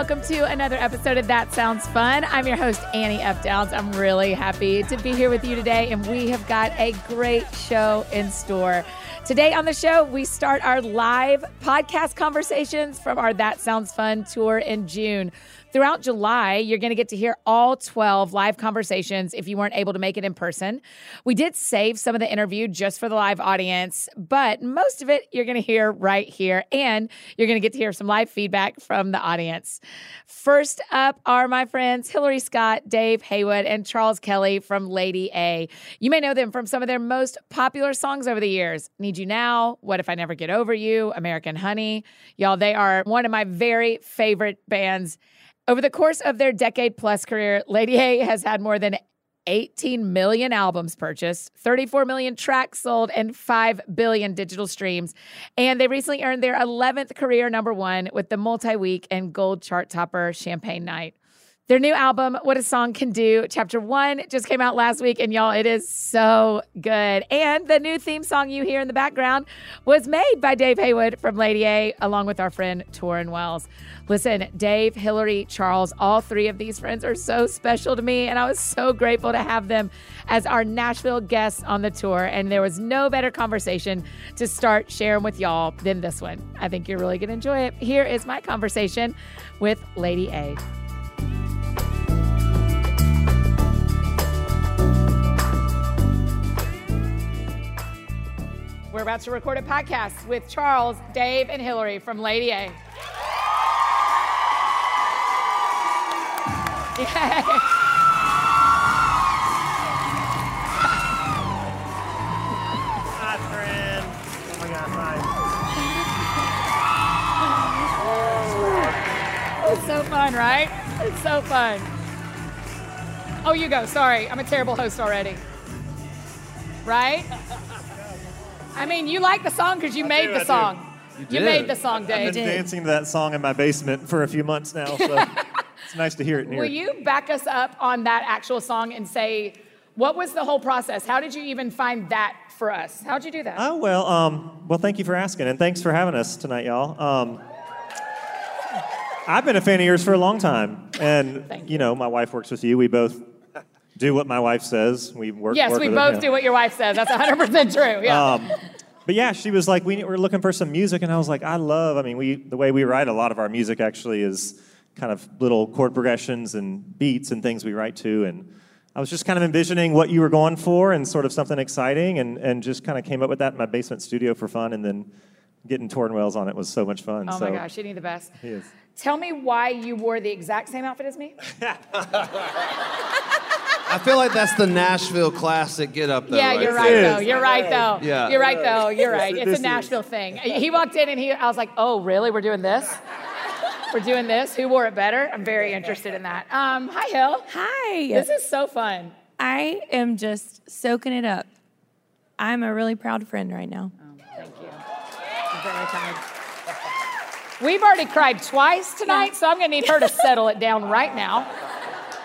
Welcome to another episode of That Sounds Fun. I'm your host, Annie F. Downs. I'm really happy to be here with you today, and we have got a great show in store. Today on the show, we start our live podcast conversations from our That Sounds Fun tour in June. Throughout July, you're going to get to hear all 12 live conversations if you weren't able to make it in person. We did save some of the interview just for the live audience, but most of it you're going to hear right here, and you're going to get to hear some live feedback from the audience. First up are my friends Hillary Scott, Dave Haywood, and Charles Kelly from Lady A. You may know them from some of their most popular songs over the years Need You Now, What If I Never Get Over You, American Honey. Y'all, they are one of my very favorite bands. Over the course of their decade plus career, Lady A has had more than 18 million albums purchased, 34 million tracks sold, and 5 billion digital streams. And they recently earned their 11th career number one with the multi week and gold chart topper Champagne Night. Their new album, What a Song Can Do, Chapter One, just came out last week, and y'all, it is so good. And the new theme song you hear in the background was made by Dave Haywood from Lady A, along with our friend Tauren Wells. Listen, Dave, Hillary, Charles, all three of these friends are so special to me, and I was so grateful to have them as our Nashville guests on the tour. And there was no better conversation to start sharing with y'all than this one. I think you're really going to enjoy it. Here is my conversation with Lady A. We're about to record a podcast with Charles, Dave, and Hillary from Lady A. Yay. Oh. It's so fun, right? It's so fun. Oh, you go. Sorry, I'm a terrible host already. Right? I mean, you like the song because you made do, the I song. You, did. made the song, Dave. I've been dancing to that song in my basement for a few months now, so it's nice to hear it near. Will you back us up on that actual song and say, what was the whole process? How did you even find that for us? How'd you do that? Oh well, um, well, thank you for asking, and thanks for having us tonight, y'all. Um, I've been a fan of yours for a long time, and Thank you know, my wife works with you. We both do what my wife says. We work. yes, work we her, both do what your wife says. That's 100% true. Yeah. Um, but yeah, she was like, we, we're looking for some music, and I was like, I love. I mean, we the way we write a lot of our music actually is kind of little chord progressions and beats and things we write to, and I was just kind of envisioning what you were going for and sort of something exciting, and and just kind of came up with that in my basement studio for fun, and then getting Tauren Wells on it was so much fun. oh so my gosh, isn't he the best? He is. Tell me why you wore the exact same outfit as me. I feel like that's the Nashville classic get up though. yeah, right you're there. right though. You're right though. Yeah. You're right though. You're right. It's a Nashville thing. He walked in and he, I was like, oh really? We're doing this? We're doing this? Who wore it better? I'm very interested in that. Um, hi, Hill. Hi. This is so fun. I am just soaking it up. I'm a really proud friend right now. Thank you. I'm very tired. We've already cried twice tonight, so I'm going to need her to settle it down right now.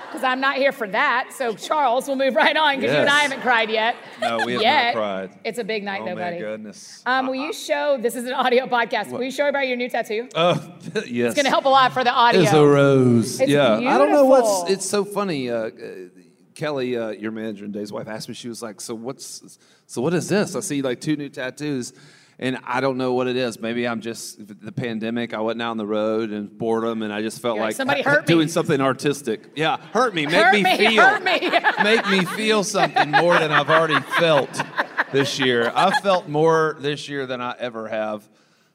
Because I'm not here for that. So, Charles, we'll move right on because you and I haven't cried yet. No, we have yet. not cried. It's a big night, Oh though, my goodness. Um, will you show? This is an audio podcast. Will you show about your new tattoo? Oh, yes. It's going to help a lot for the audio. It's a rose. It's yeah. I don't know what's. It's so funny. Uh, uh, Kelly, uh, your manager and Dave's wife, asked me. She was like, "So what's? So what is this? I see like two new tattoos." And I don't know what it is. Maybe I'm just the pandemic. I wasn't out on the road and boredom, and I just felt You're like, like "Somebody me." doing something artistic. Yeah, hurt me, make Hurt me, me, feel, me. make me feel something more than I've already felt this year. I've felt more this year than I ever have.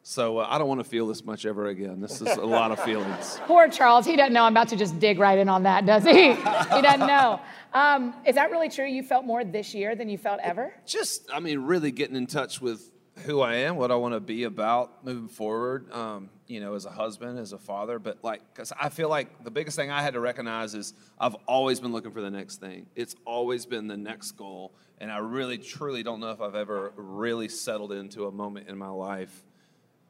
So uh, I don't want to feel this much ever again. This is a lot of feelings. Poor Charles. He doesn't know I'm about to just dig right in on that, does he? he doesn't know. Um, is that really true? You felt more this year than you felt ever? just i mean really getting in touch with who i am what i want to be about moving forward um, you know as a husband as a father but like because i feel like the biggest thing i had to recognize is i've always been looking for the next thing. It's always been the next goal and i really truly don't know if i've ever really settled into a moment in my life.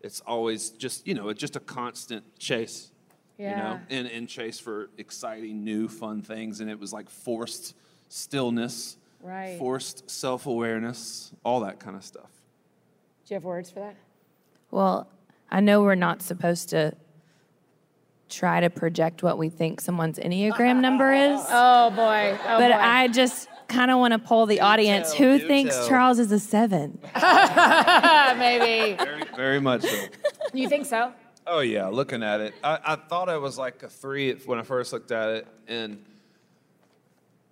It's always just you know it's just a constant chase you know and, and chase for exciting new fun things and it was like forced stillness Right. forced self-awareness all that kind of stuff you have words for that? Well, I know we're not supposed to try to project what we think someone's Enneagram number is. Oh boy. Oh but boy. I just kind of want to poll the audience tell, who do thinks tell. Charles is a seven. Maybe. Very, very much so. You think so? Oh yeah, looking at it, I, I thought it was like a three when I first looked at it, and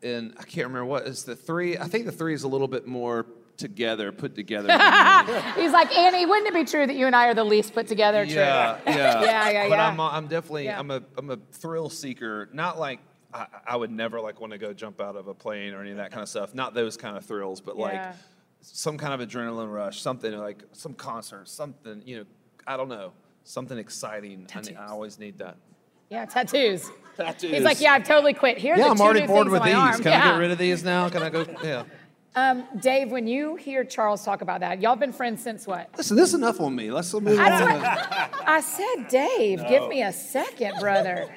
and I can't remember what is the three. I think the three is a little bit more together, put together. He's like, Annie, wouldn't it be true that you and I are the least put together? True. yeah, yeah, Yeah, yeah, But. I'm, uh, I'm definitely Yeah. I'm a I'm a thrill seeker. Not like I, I would never like want to go jump out of a plane or any of that kind of stuff. Not those kind of thrills, but Yeah. like some kind of adrenaline rush, something like some concert, something you know. I don't know, something exciting. I, Tattoos. I always need that. Yeah, tattoos. Tattoos. He's like, yeah, I've totally quit. Here are Yeah, the I'm already new bored with these. arm. Can yeah. I get rid of these now? Can I go? Yeah. Um, Dave, when you hear Charles talk about that, y'all been friends since what? Listen, this is enough on me. Let's move on. That's I said, Dave, give me a second, brother.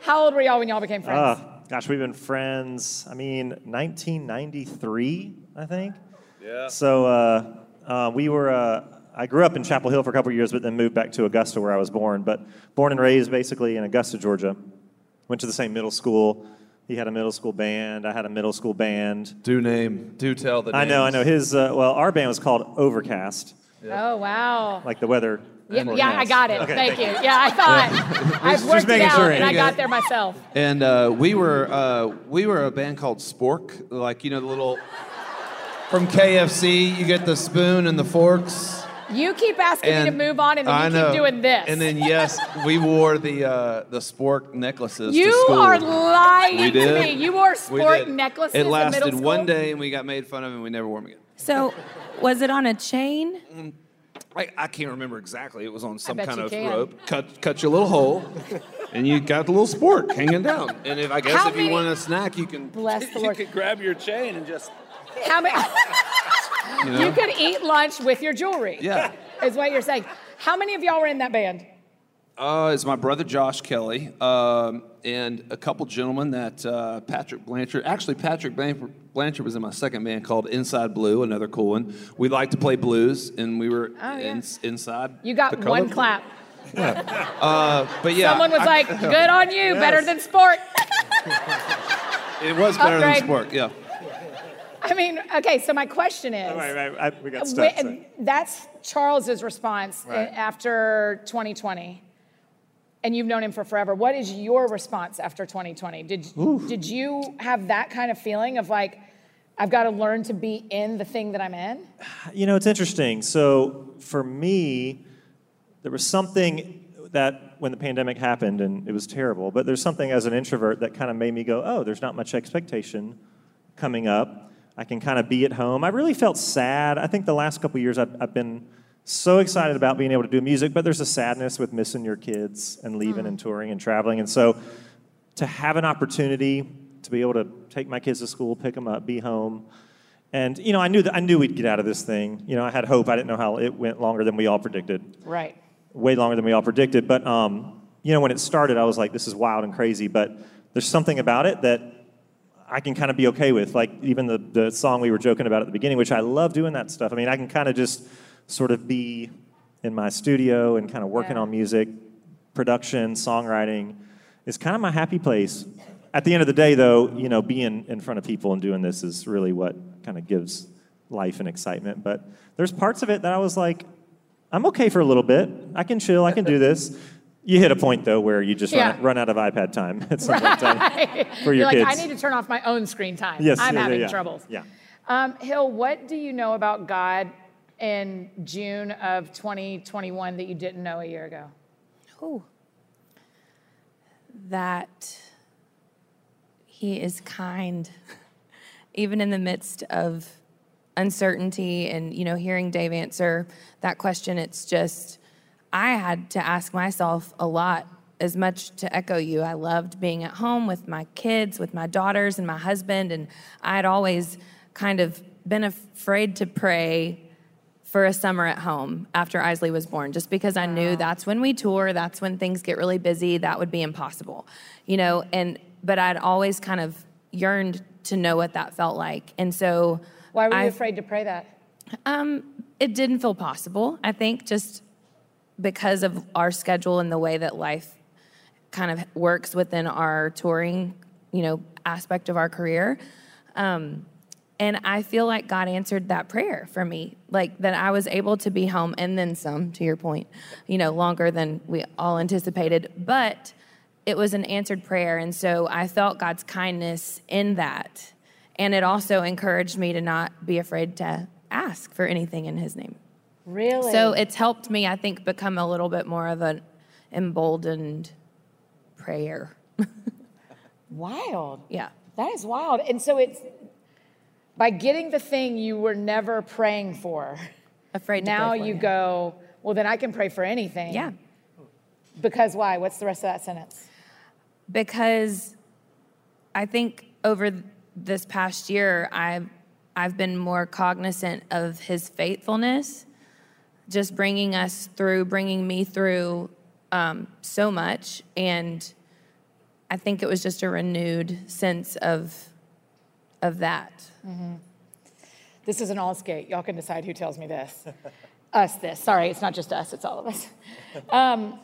How old were y'all when y'all became friends? Uh, gosh, we've been friends. I mean, 1993, I think. Yeah. So uh, uh, we were. Uh, I grew up in Chapel Hill for a couple of years, but then moved back to Augusta, where I was born. But born and raised basically in Augusta, Georgia. Went to the same middle school. He had a middle school band. I had a middle school band. Do name. Do tell the. Name. I know, I know. His uh, well, our band was called Overcast, Oh, wow. like the weather. Yeah, yeah, I got it. Okay, thank, you. Yeah, I thought I've Just worked it making out, sure. and I got got there myself. And uh, we were uh, we were a band called Spork, like you know the little from KFC. You get the spoon and the forks. You keep asking me to move on, and then I you know. keep doing this. And then yes, we wore the uh, the Spork necklaces. you to school. are lying We to did. me. You wore We Spork did. necklaces It in middle lasted school. one day, and we got made fun of, and we never wore them again. So, was it on a chain? I, I can't remember exactly. It was on some kind of can. rope. Cut cut your little hole, and you got the little spork hanging down. And if I guess How if you many- want a snack, you can. Bless the You Lord. could grab your chain and just. How many? You, know? you could eat lunch with your jewelry. Yeah. Is what you're saying. How many of y'all were in that band? Uh, it's my brother Josh Kelly um, and a couple gentlemen that uh, Patrick Blanchard. Actually, Patrick Blanchard, Blanchard was in my second band called Inside Blue, another cool one. We like to play blues, and we were Oh, yeah. in, inside. You got the one color- clap. Uh, but yeah, Someone was I- like, "Good on you, better than Spork." it was better Upgrade. than Spork. Yeah. I mean, okay. So my question is, Right, right. I, we got stuck. So. that's Charles's response Right. after 2020, and you've known him for forever. What is your response after 2020? Did did you have that kind of feeling of like, I've got to learn to be in the thing that I'm in? You know, it's interesting. So for me, there was something that when the pandemic happened, and it was terrible, but there's something as an introvert that kind of made me go, oh, there's not much expectation coming up. I can kind of be at home. I really felt sad. I think the last couple years I've, I've been so excited about being able to do music, but there's a sadness with missing your kids and leaving and touring and traveling. And so to have an opportunity to be able to take my kids to school, pick them up, be home, and you know, I knew that I knew we'd get out of this thing. You know, I had hope. I didn't know how it went longer than we all predicted, Right. way longer than we all predicted. But um, you know, when it started, I was like, "This is wild and crazy." But there's something about it that I can kind of be okay with. Like even the the song we were joking about at the beginning, which I love doing that stuff. I mean, I can kind of just sort of be in my studio and kind of working Yeah. on music, production, songwriting is kind of my happy place. At the end of the day, though, you know, being in front of people and doing this is really what kind of gives life and excitement. But there's parts of it that I was like, I'm okay for a little bit. I can chill. I can do this. You hit a point though where you just Yeah. run, run out of iPad time at some point in time for your You're like, kids. I need to turn off my own screen time. yes, I'm yeah, yeah, having yeah. troubles. Yeah. Um, Hill, what do you know about God in June of 2021 that you didn't know a year ago? Ooh. That he is kind, even in the midst of uncertainty and, you know, hearing Dave answer that question, it's just, I had to ask myself a lot as much to echo you. I loved being at home with my kids, with my daughters and my husband, and I had always kind of been afraid to pray for a summer at home after Eisele was born, just because I knew that's when we tour, that's when things get really busy, that would be impossible, you know. And but I'd always kind of yearned to know what that felt like, and so Why were you I- afraid to pray that? um, it didn't feel possible. I think just because of our schedule and the way that life kind of works within our touring, you know, aspect of our career. Um, and I feel like God answered that prayer for me, like that I was able to be home and then some, to your point, you know, longer than we all anticipated. But it was an answered prayer. And so I felt God's kindness in that. And it also encouraged me to not be afraid to ask for anything in His name. Really? So it's helped me, I think, become a little bit more of an emboldened prayer. wild. Yeah. That is wild. And so it's by getting the thing you were never praying for. Afraid to now you it. go, well, then I can pray for anything. Yeah. Because why? What's the rest of that sentence? because I think over this past year, I've I've been more cognizant of His faithfulness, just bringing us through, bringing me through um, so much, and I think it was just a renewed sense of of that. This is an all skate. Y'all can decide who tells me this. us this. Sorry, it's not just us, it's all of us. Um,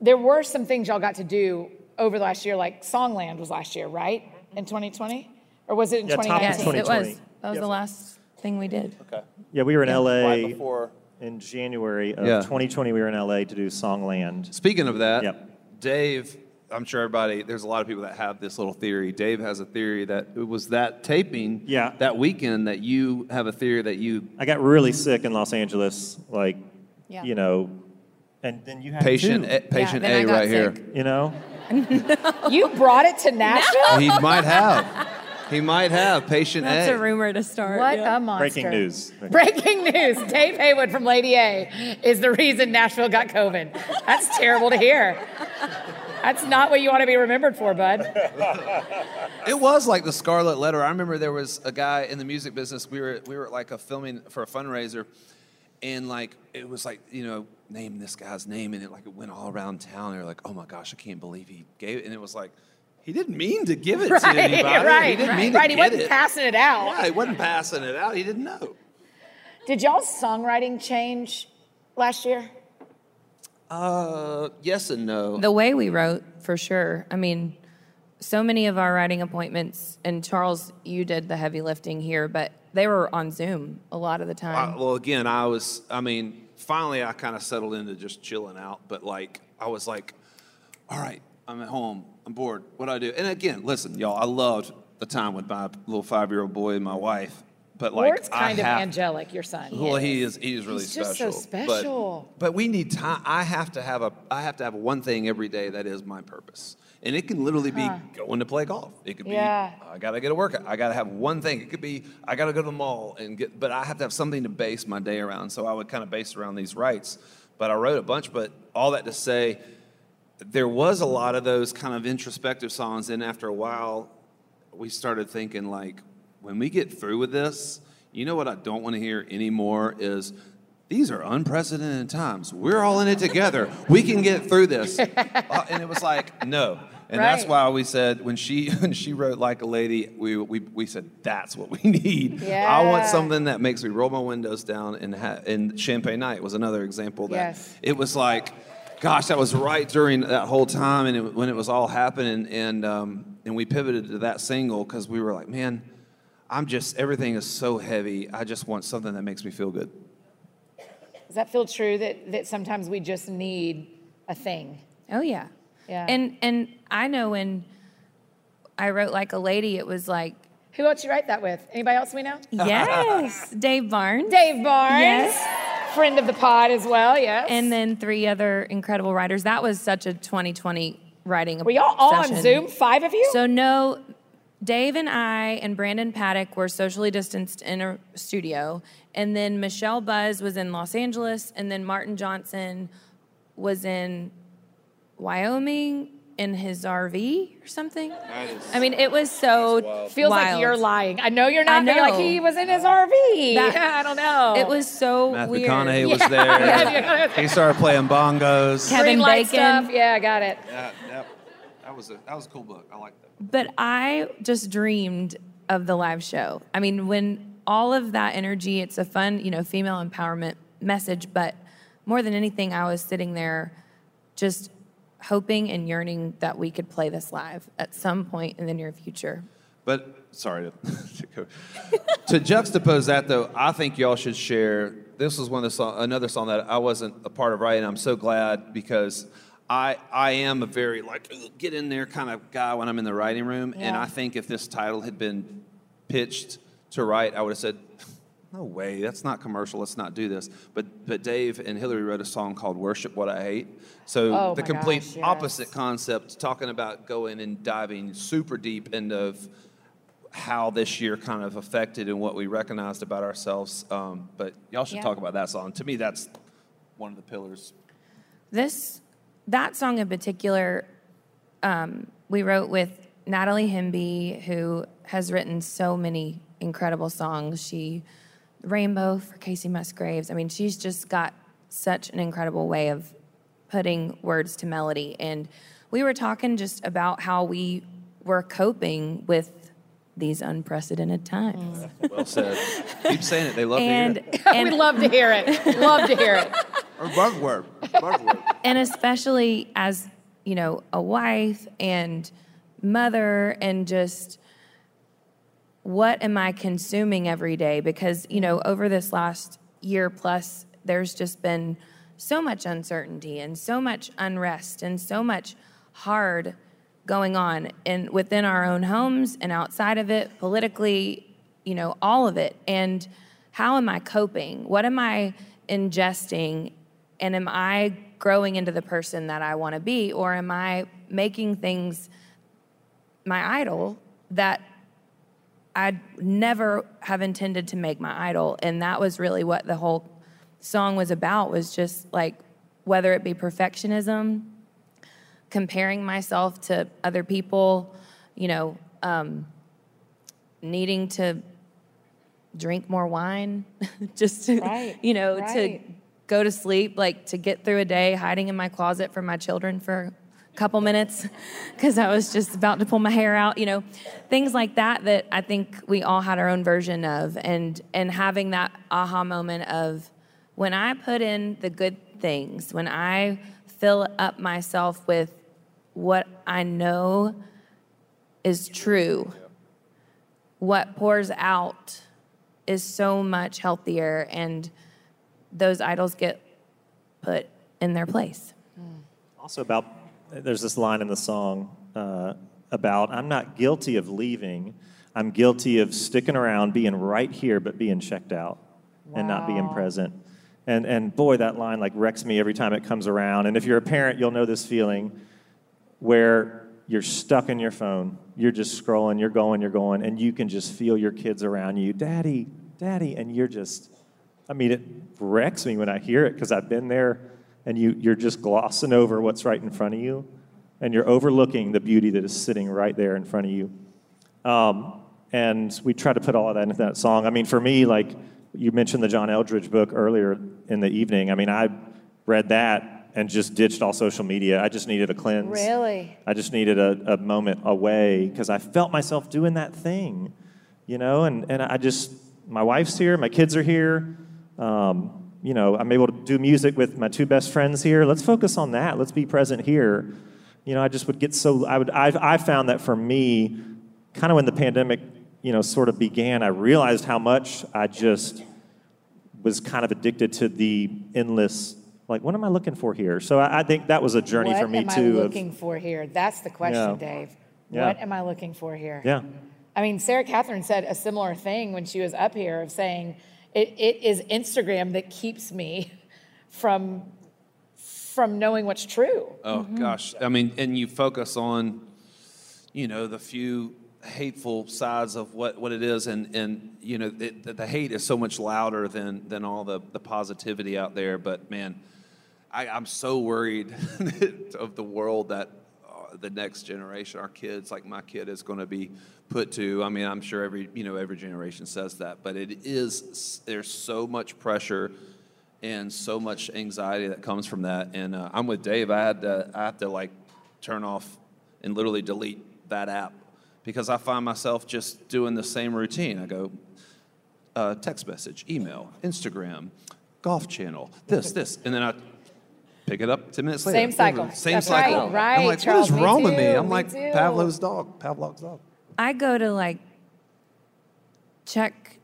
there were some things y'all got to do over the last year, like Songland was last year, right? In 2020? Or was it in Yeah, top of 2019? Yes, it was. That was Yep. the last thing we did. Okay. Yeah, we were in LA Right before. In January of Yeah. 2020. We were in LA to do Songland. Speaking of that, Yep. Dave, I'm sure everybody, there's a lot of people that have this little theory. Dave has a theory that it was that taping Yeah. that weekend that you have a theory that you I got really sick in Los Angeles, like, Yeah. you know, and then you had patient too, A, patient then I A got right here. you know. You brought it to Nashville? He might have. He might have patient A. That's A. a rumor to start. What yeah. a monster. Breaking news. Breaking news. Dave Haywood from Lady A is the reason Nashville got COVID. That's terrible to hear. That's not what you want to be remembered for, bud. It was like the Scarlet Letter. I remember there was a guy in the music business. We were we were like a filming for a fundraiser, and like it was like you know name this guy's name, and it like it went all around town. They were like, oh my gosh, I can't believe he gave it, and it was like he didn't mean to give it to anybody. right, he didn't right. mean right. to He get wasn't it. passing it out. Yeah, he wasn't passing it out. He didn't know. Did y'all's songwriting change last year? Uh, yes and no. The way we wrote, for sure. I mean, so many of our writing appointments, and Charles, you did the heavy lifting here, but they were on Zoom a lot of the time. Uh, well, again, I was, I mean, finally I kind of settled into just chilling out, but like, I was like, all right, I'm at home, I'm bored, what do I do? And again, listen, y'all, I loved the time with my little five year old boy and my wife, but like, Ward's I kind of have, angelic, your son. Well, he is, he is really special. He's just so special. special. But, but we need time. I have to have a, I have to have one thing every day that is my purpose. And it can literally be going to play golf. It could be, Yeah. I got to get a workout. I got to have one thing. It could be, I got to go to the mall and get, but I have to have something to base my day around. So I would kind of base around these rights. But I wrote a bunch, but all that to say, there was a lot of those kind of introspective songs. And after a while, we started thinking like, when we get through with this, you know what I don't want to hear anymore is these are unprecedented times. We're all in it together. We can get through this. Uh, and it was like, no. And that's why we said when she when she wrote like a lady, we, we, we said that's what we need. I want something that makes me roll my windows down and ha- and Champagne Night was another example that Yes. it was like, gosh, that was right during that whole time and it, when it was all happening. And, um, and we pivoted to that single because we were like, man, I'm just, everything is so heavy. I just want something that makes me feel good. Does that feel true that, that sometimes we just need a thing? oh yeah. Yeah. And and I know when I wrote like a lady, it was like, Who else you write that with? Anybody else we know? yes, Dave Barnes. Dave Barnes, Yes. Friend of the pod as well, yes. And then three other incredible writers. That was such a 2020 writing. were y'all all on. Zoom? Five of you? So no, Dave and I and Brandon Paddock were socially distanced in a studio, and then Michelle Buzz was in Los Angeles, and then Martin Johnson was in Wyoming in his RV or something. I mean, it was so Feels like wild. you're lying. I know you're not. I but you're like he was in his RV. That- I don't know. It was so Matt weird. McConaughey was Yeah. there. he started playing bongos. Kevin green Bacon. stuff. Yeah, I got it. Yeah, that, that was a that was a cool book. I like that. But I just dreamed of the live show. I mean, when all of that energy, it's a fun, you know, female empowerment message, but more than anything, I was sitting there just hoping and yearning that we could play this live at some point in the near future. But sorry to, to, go. to juxtapose that, though, I think y'all should share. This was one of the song, another song that I wasn't a part of writing. I'm so glad because I I am a very like get in there kind of guy when I'm in the writing room, and I think if this title had been pitched to write, I would have said. No way, that's not commercial. Let's not do this. But but Dave and Hillary wrote a song called "Worship What I Hate." So Oh the complete gosh, yes. opposite concept, talking about going and diving super deep into how this year kind of affected and what we recognized about ourselves. Um, but y'all should Yeah. talk about that song. To me, that's one of the pillars. This that song in particular, um, we wrote with Natalie Hemby, who has written so many incredible songs. She Rainbow for Kacey Musgraves. I mean, she's just got such an incredible way of putting words to melody. And we were talking just about how we were coping with these unprecedented times. Mm. Well said. Keep saying it. They love And to hear it. we and love to hear it. love to hear it. Or buzzword. Buzzword. and especially as you know a wife and mother and just what am i consuming every day? Because you know over this last year plus there's just been so much uncertainty and so much unrest and so much hard going on and within our own homes and outside of it politically you know all of it. And how am i coping? What am i ingesting? And am i growing into the person that i want to be? Or am i making things my idol that I'd never have intended to make my idol. And that was really what the whole song was about was just like whether it be perfectionism, comparing myself to other people, you know, um, needing to drink more wine, just to, Right, you know, right. to go to sleep, like to get through a day hiding in my closet from my children for couple minutes because I was just about to pull my hair out, you know, things like that that I think we all had our own version of and and having that aha moment of when I put in the good things, when I fill up myself with what I know is true, what pours out is so much healthier and those idols get put in their place. Hmm. Also about there's this line in the song uh, about I'm not guilty of leaving. I'm guilty of sticking around, being right here, but being checked out and not being present. And and boy, that line like wrecks me every time it comes around. And if you're a parent, you'll know this feeling where you're stuck in your phone. You're just scrolling, you're going, you're going, and you can just feel your kids around you, Daddy, Daddy, and you're just I mean, it wrecks me when I hear it because I've been there and you, you're just glossing over what's right in front of you and you're overlooking the beauty that is sitting right there in front of you. Um, and we try to put all of that into that song. I mean, for me, like you mentioned the John Eldredge book earlier in the evening. I mean, I read that and just ditched all social media. I just needed a cleanse. Really? I just needed a, a moment away because I felt myself doing that thing, you know, and, and I just, my wife's here, my kids are here. Um, you know, I'm able to do music with my two best friends here. Let's focus on that. Let's be present here. You know, I just would get so, I would, I've, I found that for me, kind of when the pandemic, you know, sort of began, I realized how much I just was kind of addicted to the endless, like, what am I looking for here? So I, I think that was a journey what for me too. What am. I of- looking for here? That's the question, Yeah. Dave. Yeah. What am I looking for here? yeah. I mean, Sarah Catherine said a similar thing when she was up here of saying it, it is Instagram that keeps me from from knowing what's true. Oh gosh, I mean, and you focus on, you know, the few hateful sides of what, what it is, and and you know, it, the, the hate is so much louder than than all the the positivity out there. But man, I, I'm so worried of the world that uh, the next generation, our kids, like my kid, is going to be put to. I mean, I'm sure every you know every generation says that, but it is there's so much pressure and so much anxiety that comes from that. And uh, I'm with Dave. I had to I have to like turn off and literally delete that app because I find myself just doing the same routine. I go uh, text message, email, Instagram, golf channel, this, this, and then I pick it up 10 minutes later. Same cycle. Same That's cycle. right, right, I'm like, Charles, what is me wrong with me? I'm like too. Pavlov's dog. Pavlov's dog. I go to like check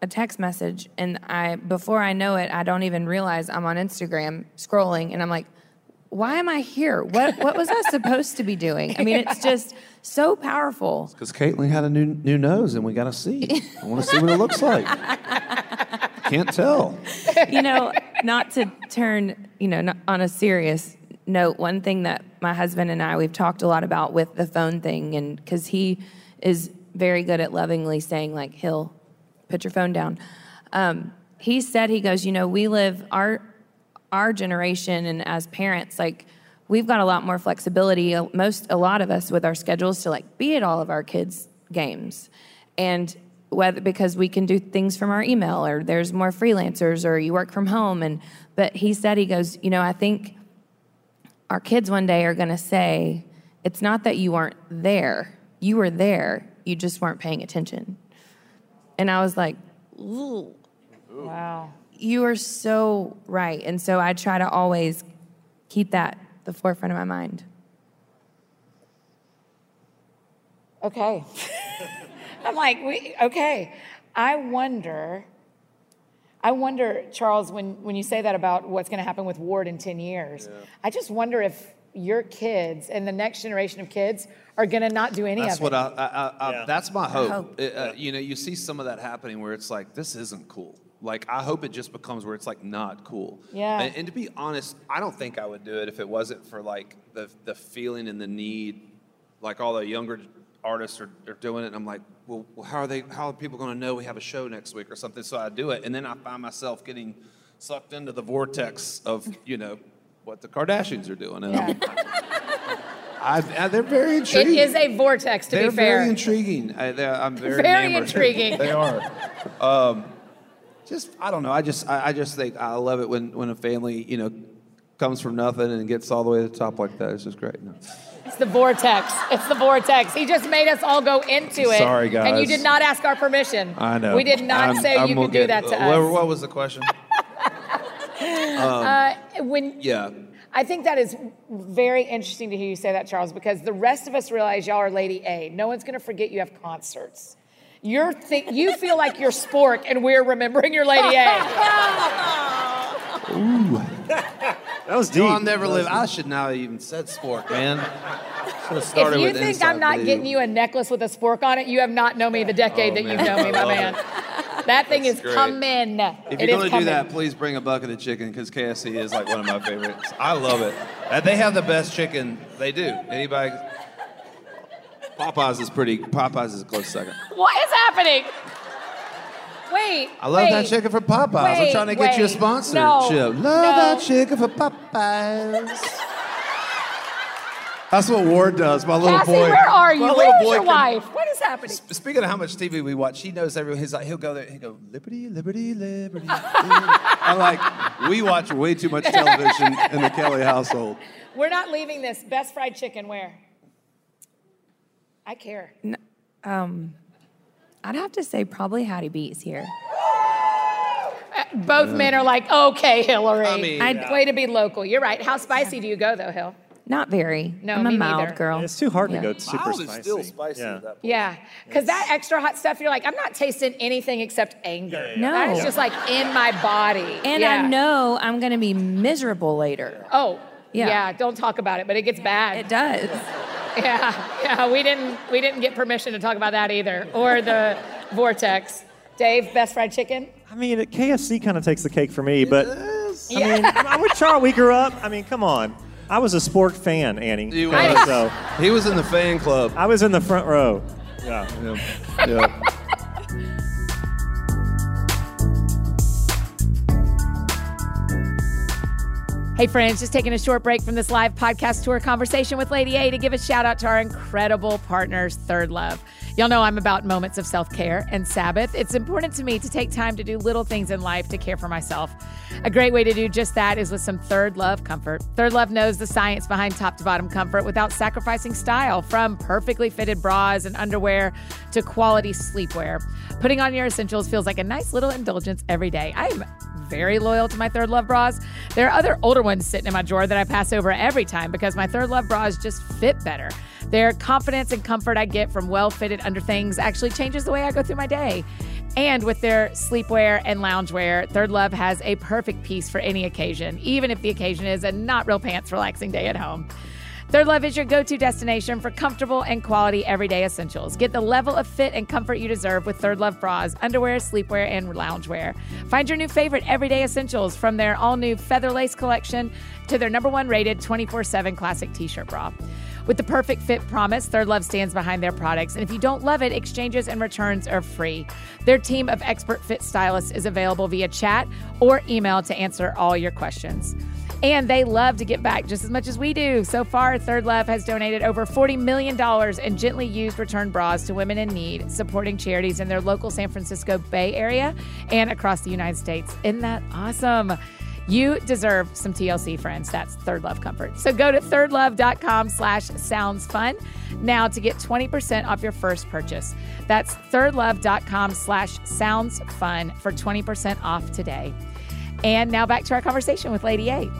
a text message and I before I know it, I don't even realize I'm on Instagram scrolling and I'm like, why am I here? What what was I supposed to be doing? I mean, it's just so powerful. Because Caitlin had a new new nose, and we got to see. I want to see what it looks like. Can't tell. you know, not to turn, you know, not on a serious note, one thing that my husband and I, we've talked a lot about with the phone thing, and because he is very good at lovingly saying, like, he'll put your phone down. Um, he said, he goes, you know, we live our, our generation, and as parents, like, we've got a lot more flexibility, uh, most, a lot of us with our schedules to like be at all of our kids' games. And whether because we can do things from our email or there's more freelancers or you work from home and but he said he goes you know i think our kids one day are going to say it's not that you weren't there you were there you just weren't paying attention and i was like Ooh, Wow. you are so right and so i try to always keep that the forefront of my mind Okay. I'm like, we, okay. I wonder, I wonder, Charles, when, when you say that about what's going to happen with Ward in 10 years, I just wonder if your kids and the next generation of kids are going to not do any That's of what it. I, I, I, I Yeah. that's my hope. hope. It, uh, you know, you see some of that happening where it's like this isn't cool. Like I hope it just becomes where it's like not cool. Yeah. And, and to be honest, I don't think I would do it if it wasn't for like the the feeling and the need, like all the younger artists are, are doing it. And I'm like, well, how are they? How are people going to know we have a show next week or something? So I do it, and then I find myself getting sucked into the vortex of you know what the Kardashians are doing, and I'm, I, I, they're very intriguing. It is a vortex, to They're be fair. very intriguing. I, I'm very, Very enamored. intriguing. they are. Um, just I don't know. I just I, I just think I love it when when a family you know comes from nothing and gets all the way to the top like that. It's just great. No. It's the vortex. It's the vortex. He just made us all go into it. Sorry, And you did not ask our permission. I know. We did not I'm- say I'm you could do that to what, us. What was the question? Uh, when yeah. I think that is very interesting to hear you say that, Charles, because the rest of us realize y'all are Lady A. No one's going to forget you have concerts. You're think you feel like you're Spork, and we're remembering your Lady A. Ooh. That was deep. No, I'll never live. I should not have even said spork, man. Should have started if you with think inside I'm not blue. getting you a necklace with a spork on it, you have not known me the decade Oh, that man. you've known me, my I love man. That thing That's is great. coming. If It you're going to do that, please bring a bucket of chicken because KFC is like one of my favorites. I love it. They have the best chicken. They do. Anybody? Popeyes is pretty. Popeyes is a close second. What is happening? Wait. I love that chicken for Popeyes. I'm trying to get you a wait. sponsorship. No, love no. that chicken from Popeyes. That's what Ward does. My little Cassie, boy. where are you? My Where's your can- wife? What is happening? Speaking of how much TV we watch, he knows everyone. He's like, he'll go there. He'll go, Liberty, Liberty, Liberty. liberty." I'm like, we watch way too much television in the Kelly household. We're not leaving this. Best fried chicken where? I care. um, i'd have to say probably hattie b's here Both men are like, okay, Hillary. I mean, I'd- way to be local. You're right. How spicy do you go though, Hill? not very No, i'm a me mild neither. girl It's too hard Yeah. to go super Mild is spicy. still spicy Yeah. at that point. Yeah, because that extra hot stuff, you're like, I'm not tasting anything except anger. No. that is just like in my body. and Yeah. i know i'm going to be miserable later Oh, yeah. Yeah. Don't talk about it, but it gets bad. it does Yeah, yeah. We didn't we didn't get permission to talk about that either, or the vortex. Dave, best fried chicken. I mean, KFC kind of takes the cake for me, but I Yeah. mean, I'm with Charles. We grew up. I mean, come on. I was a Spork fan, Annie. You Uh, was. so He was in the fan club. I was in the front row. Yeah. Yeah. yeah. Hey, friends, just taking a short break from this live podcast tour conversation with Lady A to give a shout out to our incredible partners, Third Love. Y'all know I'm about moments of self care and Sabbath. It's important to me to take time to do little things in life to care for myself. A great way to do just that is with some Third Love comfort. Third Love knows the science behind top to bottom comfort without sacrificing style, from perfectly fitted bras and underwear to quality sleepwear. Putting on your essentials feels like a nice little indulgence every day. I am very loyal to my Third Love bras. There are other older ones sitting in my drawer that I pass over every time because my Third Love bras just fit better. Their confidence and comfort I get from well fitted underthings actually changes the way I go through my day. And with their sleepwear and loungewear, Third Love has a perfect piece for any occasion, even if the occasion is a not real pants relaxing day at home. Third Love is your go to destination for comfortable and quality everyday essentials. Get the level of fit and comfort you deserve with Third Love bras, underwear, sleepwear, and loungewear. Find your new favorite everyday essentials from their all new Feather Lace collection to their number one rated 24 7 classic t shirt bra. With the perfect fit promise, Third Love stands behind their products. And if you don't love it, exchanges and returns are free. Their team of expert fit stylists is available via chat or email to answer all your questions. And they love to get back just as much as we do. So far, Third Love has donated over $40 million in gently used return bras to women in need, supporting charities in their local San Francisco Bay Area and across the United States. Isn't that awesome? You deserve some TLC, friends. That's Third Love Comfort. So go to thirdlove.com slash sounds fun now to get 20% off your first purchase. That's thirdlove.com slash sounds fun for 20% off today. And now back to our conversation with Lady A.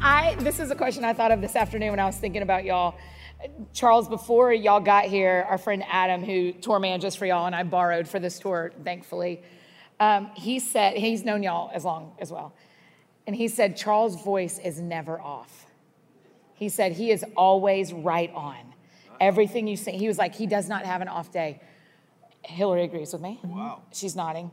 I this is a question I thought of this afternoon when I was thinking about y'all. Charles, before y'all got here, our friend Adam, who tour manages for y'all, and I borrowed for this tour, thankfully, um, he said he's known y'all as long as well, and he said Charles' voice is never off. He said he is always right on. Everything you say, he was like he does not have an off day. Hillary agrees with me. Wow. Mm-hmm. She's nodding.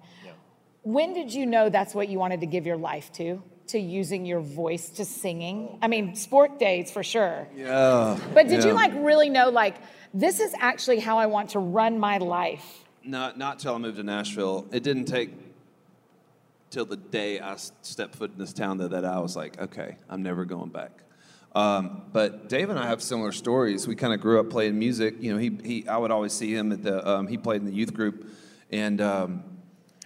When did you know that's what you wanted to give your life to? To using your voice to singing? Oh, I mean, Spork days for sure. Yeah. But did you like really know, like, this is actually how I want to run my life? Not not till I moved to Nashville. It didn't take till the day I stepped foot in this town that, that I was like, okay, I'm never going back. Um, but Dave and I have similar stories. We kind of grew up playing music. You know, he, he I would always see him at the um, he played in the youth group, and um,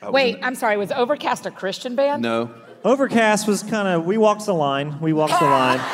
I Wait, in- I'm sorry, was Overcast a Christian band? no, Overcast was kind of, we walked the line. We walked the line.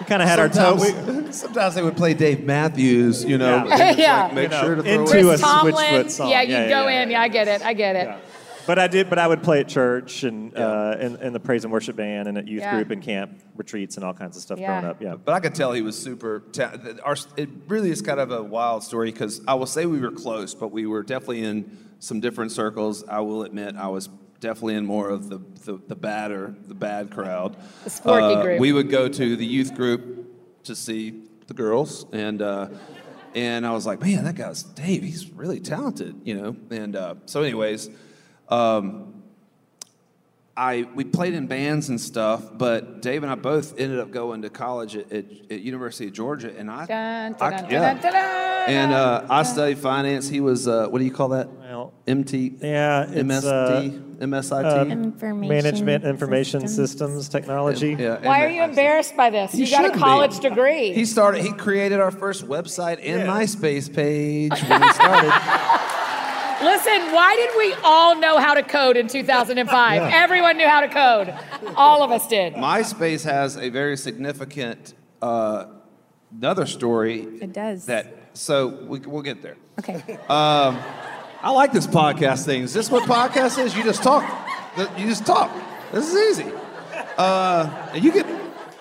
We kind of had our toe. We, sometimes, sometimes they would play Dave Matthews. You know, Yeah. and it's Yeah. like, make You know, sure to throw into it. a Chris Tomlin. Switchfoot song. Yeah, you Yeah, go yeah, in. Yeah, I get it. I get it. Yeah. But I did. But I would play at church and uh, in, in the praise and worship band and at youth Yeah. group and camp retreats and all kinds of stuff Yeah. growing up. Yeah. But I could tell he was super. Ta- our, it really is kind of a wild story because I will say we were close, but we were definitely in some different circles. I will admit I was definitely in more of the the, the badder, the bad crowd. The sporty Uh, group. We would go to the youth group to see the girls, and uh, and I was like, man, that guy's Dave. He's really talented, you know. And uh, so, anyways. Um, I we played in bands and stuff, but Dave and I both ended up going to college at, at, at University of Georgia, and I, Dun, I- dun, dun, yeah. dun, dun, dun, and uh, dun. I studied finance. He was uh, what do you call that? Well, MT, yeah, it's, MSD, MSIT. um, Information management information systems. systems, technology. yeah. Why and are you embarrassed by this? You, got a shouldn't be. college degree. He started. He created our first website and Yeah. MySpace page when we started. Listen, why did we all know how to code in 2005? Yeah. Everyone knew how to code. All of us did. MySpace has a very significant uh, another story. It does. That so we, we'll get there. Okay. I like this podcast thing. Is this what podcast is? You just talk. You just talk. This is easy. Uh, and you get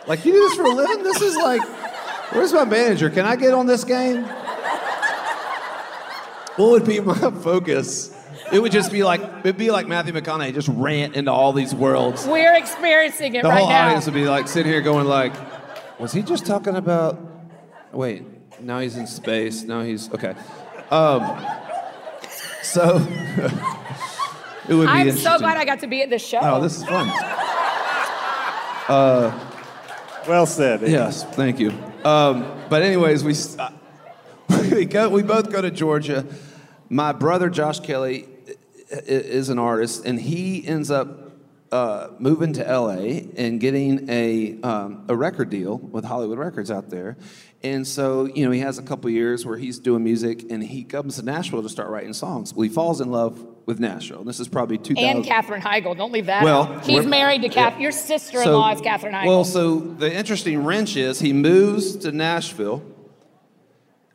like you do this for a living. This is like, where's my manager? Can I get on this game? What would be my focus? It would just be like it'd be like Matthew McConaughey just rant into all these worlds. We're experiencing it The right whole now. audience would be like sitting here going like, was he just talking about? Wait, now he's in space. Now he's okay. Um, so it would be I'm so glad I got to be at this show. Oh, this is fun. Well said. Yes, thank you. Um, but anyways, we uh, we go. We both go to Georgia. My brother Josh Kelly is an artist, and he ends up uh, moving to LA and getting a um, a record deal with Hollywood Records out there. And so, you know, he has a couple years where he's doing music, and he comes to Nashville to start writing songs. Well, he falls in love with Nashville. This is probably 2000. and Katherine Heigl. Don't leave that. Well, out. he's married to Kath. yeah. Your sister-in-law is Katherine Heigl. Well, so the interesting wrench is he moves to Nashville,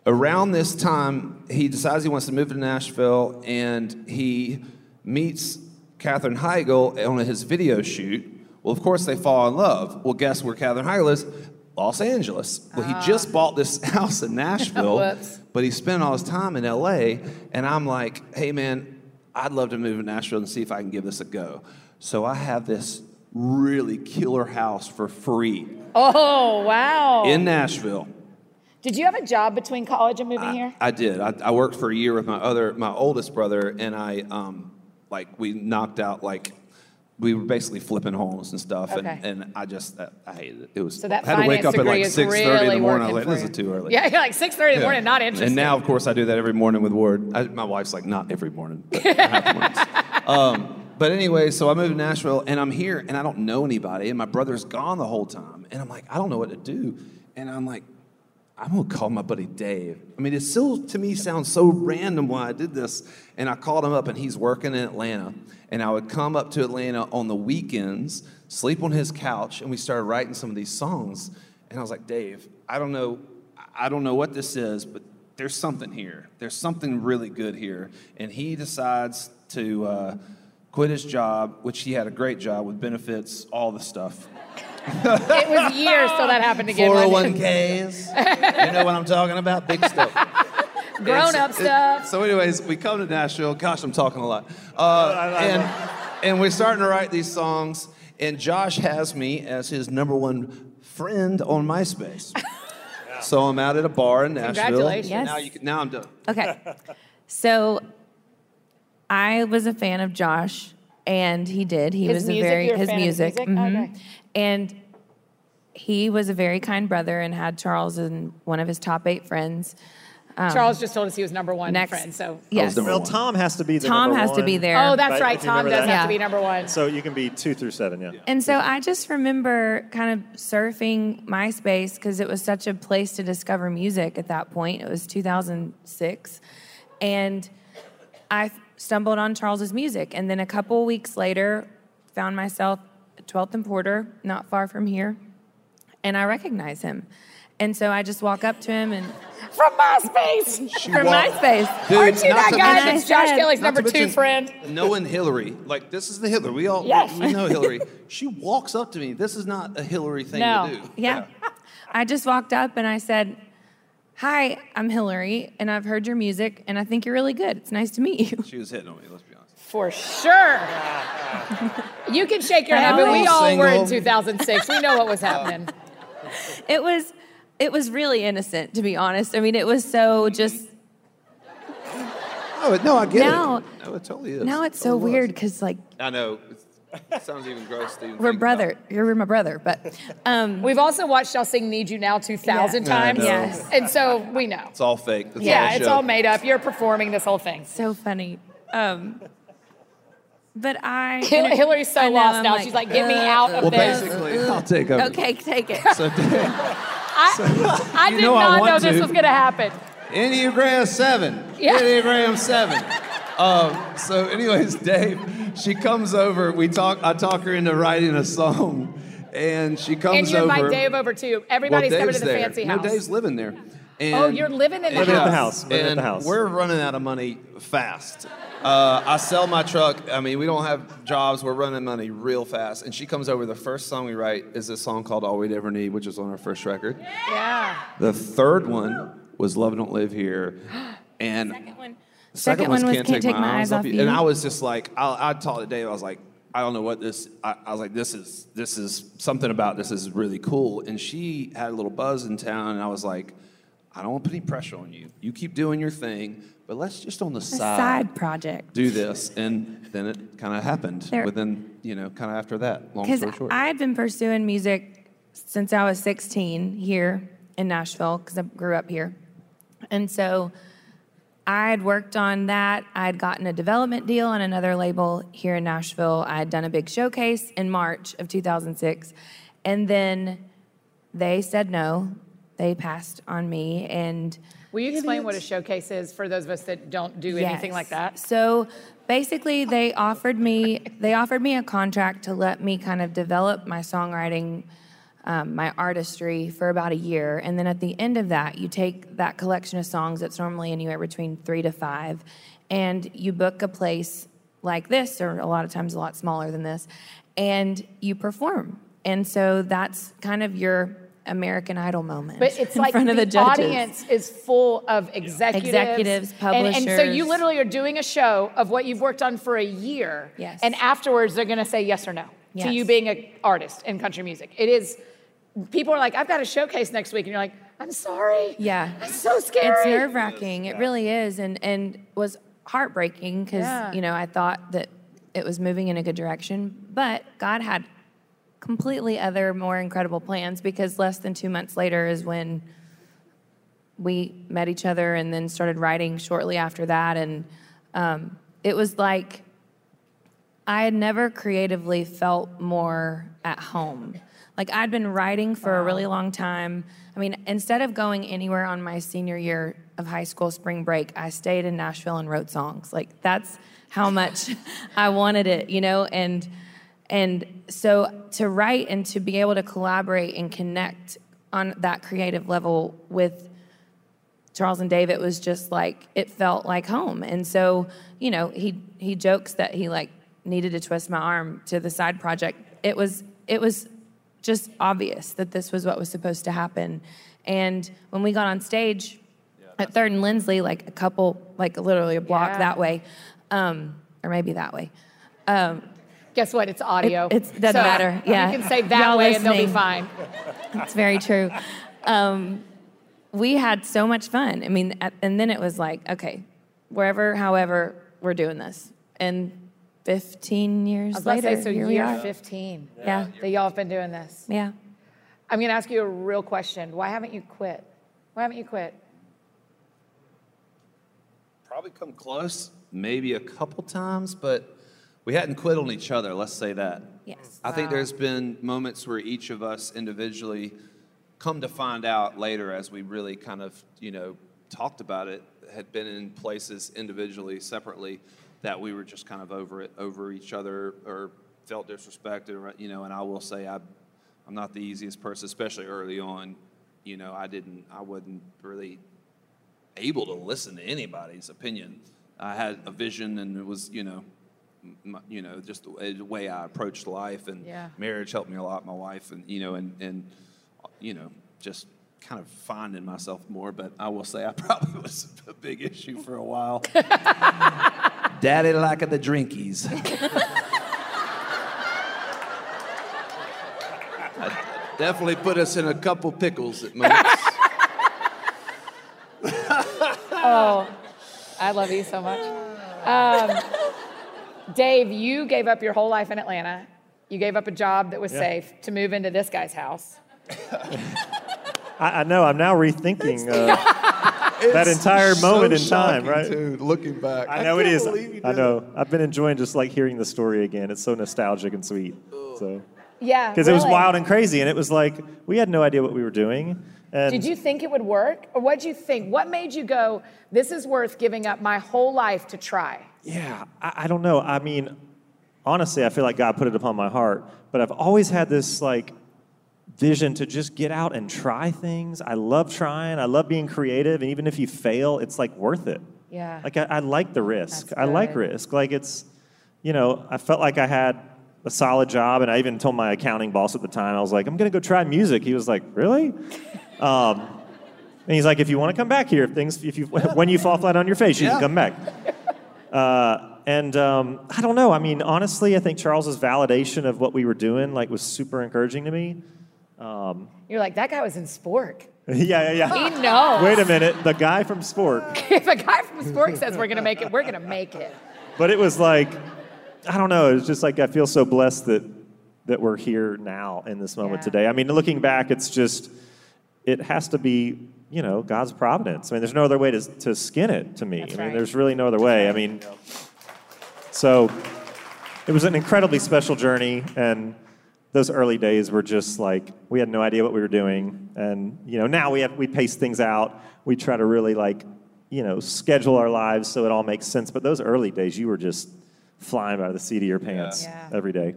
around this time, he decides he wants to move to Nashville, and he meets Katherine Heigl on his video shoot. Well, of course, they fall in love. Well, guess where Katherine Heigl is? Los Angeles. Well, he just ah. bought this house in Nashville, but he spent all his time in LA. And I'm like, hey, man, I'd love to move to Nashville and see if I can give this a go. So I have this really killer house for free Oh, wow. in Nashville. Did you have a job between college and moving here? I did. I, I worked for a year with my other, my oldest brother, and I, um, like, we knocked out like, we were basically flipping homes and stuff, Okay. and, and I just, I, I hated it. It was. So that I had to wake up at like six thirty in really the morning. I was like, this is too early. Yeah, like 6.30 in the morning, not interested. And now, of course, I do that every morning with Ward. I, my wife's like, not every morning, but half. Um, but anyway, so I moved to Nashville, and I'm here, and I don't know anybody, and my brother's gone the whole time, and I'm like, I don't know what to do, and I'm like, I'm gonna call my buddy Dave. I mean, it still to me sounds so random why I did this. And I called him up, and he's working in Atlanta. And I would come up to Atlanta on the weekends, sleep on his couch, and we started writing some of these songs. And I was like, Dave, I don't know, I don't know what this is, but there's something here. There's something really good here. And he decides to uh, quit his job, which he had a great job with benefits, all the stuff. It was years till that happened again. 401ks. you know what I'm talking about? Big stuff. Grown up stuff. it- so, anyways, we come to Nashville. Gosh, I'm talking a lot. Uh, and, and we're starting to write these songs. And Josh has me as his number one friend on MySpace. So I'm out at a bar in Nashville. Congratulations. Yes. Now, you can, now I'm done. Okay. So I was a fan of Josh, and he did. He His was music? a very You're a his fan music. music? mhm. Okay. And he was a very kind brother and had Charles and one of his top eight friends. Charles just told us he was number one Next, friend. So, yes, Well. Tom has to be the Tom number has to be there. oh, that's Right, right. Tom does that. have to be number one. So you can be two through seven, yeah. And so I just remember kind of surfing MySpace because it was such a place to discover music at that point. It was 2006. And I stumbled on Charles's music. And then a couple weeks later, found myself at 12th and Porter, not far from here. And I recognize him. And so I just walk up to him and From MySpace. from MySpace. Dude, Aren't you that guy that's Josh said- Kelly's number two mention friend? Knowing Hillary, like this is the Hillary. We all Yes. we know Hillary. She walks up to me. This is not a Hillary thing No. to do. Yeah. I just walked up and I said, Hi, I'm Hillary, and I've heard your music, and I think you're really good. It's nice to meet you. She was hitting on me. Let's be honest. For sure. you can shake your head, but we all were in 2006. We know what was happening. It was it was really innocent, to be honest. I mean, it was so just Oh no, I get Now- it. No, it totally is. now it's so Totally was. weird because like I know. It sounds even gross. To we're brother. about. You're my brother, but um, We've also watched Y'all Sing Need You Now 2,000 Yeah. Times. Yes. And so we know. It's all fake. It's Yeah, all it's all made up. You're performing this whole thing. so funny. Um, but I Hill- Hillary's so I know, lost I'm now. She's like, get me out of Well, this. basically, I'll take over. Okay, take it. So, I, I did know not want know this was going to happen. Enneagram seven. Yeah. Enneagram seven. Um, so, anyways, Dave, she comes over. We talk. I talk her into writing a song, and she comes over. And you over. Dave over too. Everybody's well, coming to the there. fancy no, house. Dave's living there. And Oh, you're living in the Living at the house. house. Living at and the house. we're running out of money fast. Uh, I sell my truck. I mean, we don't have jobs. We're running money real fast. And she comes over. The first song we write is this song called "All We'd Ever Need," which is on our first record. Yeah. The third one was "Love Don't Live Here," and Second one. The Second one was Can't Take My Eyes Off You. And I was just like, I, I to Dave. I was like, I don't know what this. I, I was like, this is this is something about this is really cool. And she had a little buzz in town, and I was like, I don't want to put any pressure on you. You keep doing your thing, but let's just on the A side, side project. do this. And then it kind of happened There- within, you know, kind of after that. Long story short. I had been pursuing music since I was 16 here in Nashville, because I grew up here. And so I had worked on that. I had gotten a development deal on another label here in Nashville. I had done a big showcase in March of 2006. And then they said no. They passed on me. And Will you explain what a showcase is for those of us that don't do anything like that? So basically they offered me they offered me a contract to let me kind of develop my songwriting um, my artistry for about a year. And then at the end of that, you take that collection of songs that's normally anywhere between three to five, and you book a place like this, or a lot of times a lot smaller than this, and you perform. And so that's kind of your American Idol moment. But it's in like front the, of the judges. audience is full of executives, Executives, and, and so you literally are doing a show of what you've worked on for a year. Yes. And afterwards, they're going to say yes or no to you being an artist in country music. It is. People are like, "I've got a showcase next week," and you're like, "I'm sorry." Yeah. It's so scary. It's nerve wracking. It really is, and and was heartbreaking because Yeah. you know I thought that it was moving in a good direction, but God had completely other, more incredible plans. Because less than two months later is when we met each other, and then started writing shortly after that, and um, it was like I had never creatively felt more at home. Like I'd been writing for a really long time. I mean, instead of going anywhere on my senior year of high school spring break, I stayed in Nashville and wrote songs. Like that's how much I wanted it, you know, and and so to write and to be able to collaborate and connect on that creative level with Charles and David was just like it felt like home. And so, you know, he he jokes that he like needed to twist my arm to the side project. It was it was just obvious that this was what was supposed to happen. And when we got on stage at Third and Lindsley, like a couple, like literally a block Yeah. that way, um, or maybe that way. Guess what? It's audio. It- it's- doesn't matter. Yeah. You can say that Y'all way, and they'll be fine. That's very true. Um, we had so much fun. I mean, and then it was like, okay, wherever, however, we're doing this. And 15 years I was about to later, say, so here we are. 15 Yeah, that y'all have been doing this. yeah. I'm going to ask you a real question. Why haven't you quit? Why haven't you quit? Probably come close, maybe a couple times, but we hadn't quit on each other. Let's say that. Yes. I think there's been moments where each of us individually come to find out later as we really kind of, you know, talked about it, had been in places individually, separately, that we were just kind of over it, over each other, or felt disrespected, you know, and I will say I, I'm not the easiest person, especially early on. You know, I didn't, I wasn't really able to listen to anybody's opinion. I had a vision, and it was, you know, m- you know, just the way, the way I approached life, and Yeah. marriage helped me a lot. My wife, and you know, and and you know, just kind of finding myself more. But I will say, I probably was a big issue for a while. Daddy like the drinkies. Definitely put us in a couple pickles at moments. I love you so much. Um, Dave, you gave up your whole life in Atlanta. You gave up a job that was Yeah. safe to move into this guy's house. I, I know. I'm now rethinking uh, that entire moment in time, right? Dude, looking back. I know it can't is. believe you I did know. I've been enjoying just like hearing the story again. It's so nostalgic and sweet. So Yeah. because it was wild and crazy, and it was like we had no idea what we were doing. And Did you think it would work? Or what did you think? What made you go, this is worth giving up my whole life to try? Yeah, I, I don't know. I mean, honestly, I feel like God put it upon my heart. But I've always had this like vision to just get out and try things. I love trying. I love being creative, and even if you fail, it's like worth it. Yeah. Like I, I like the risk. I like risk. Like it's, you know, I felt like I had a solid job, and I even told my accounting boss at the time, I was like, I'm gonna go try music. He was like, Really? Um, and he's like, if you want to come back here, if things, if you, when you fall flat on your face, you Yeah. can come back. Uh, and um, I don't know. I mean, honestly, I think Charles's validation of what we were doing like was super encouraging to me. Um, You're like, that guy was in Spork. yeah, yeah, yeah. He knows. Wait a minute, the guy from Spork. if a guy from Spork says we're gonna make it, we're gonna make it. But it was like, I don't know. It's just like I feel so blessed that that we're here now in this moment Yeah. today. I mean, looking back, it's just it has to be you know God's providence. I mean, there's no other way to to skin it to me. That's I mean, right. there's really no other way. I mean, so it was an incredibly special journey and. Those early days were just like we had no idea what we were doing, and you know now we have we pace things out. We try to really like you know schedule our lives so it all makes sense. But those early days, you were just flying by the seat of your pants Yeah. every day.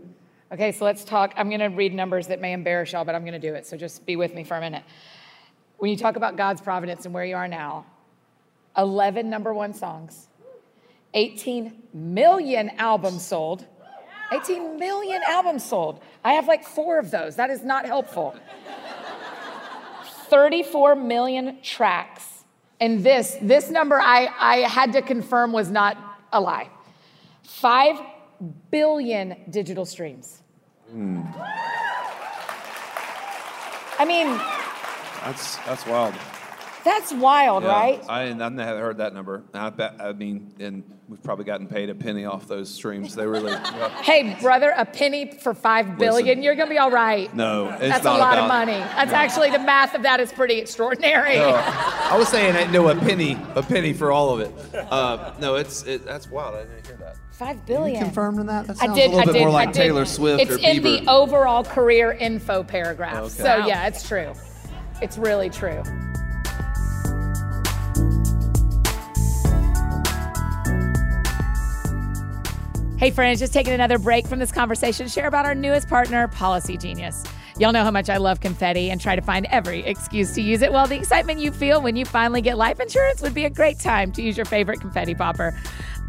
Okay, so let's talk. I'm going to read numbers that may embarrass y'all, but I'm going to do it. So just be with me for a minute. When you talk about God's providence and where you are now, 11 number one songs, 18 million albums sold. 18 million albums sold. I have like four of those. That is not helpful. 34 million tracks. And this, this number I, I had to confirm was not a lie. 5 billion digital streams. Hmm. I mean, That's that's wild. That's wild, Yeah, right? I, I haven't heard that number. I bet. I mean, and we've probably gotten paid a penny off those streams. They really. yeah. Hey, brother, a penny for 5 billion, Listen. you're gonna be all right. No, it's That's a lot about, of money. That's actually the math of that is pretty extraordinary. No, I was saying no, a penny, a penny for all of it. Uh, no, it's it, that's wild. I didn't hear that. Five billion. Confirmed in that? That I sounds did. a little I bit did. more I like did. Taylor Swift It's or in the overall career info paragraph. Okay. So Wow. yeah, it's true. It's really true. Hey, friends, just taking another break from this conversation share about our newest partner, Policy Genius. Y'all know how much I love confetti and try to find every excuse to use it. Well, the excitement you feel when you finally get life insurance would be a great time to use your favorite confetti popper.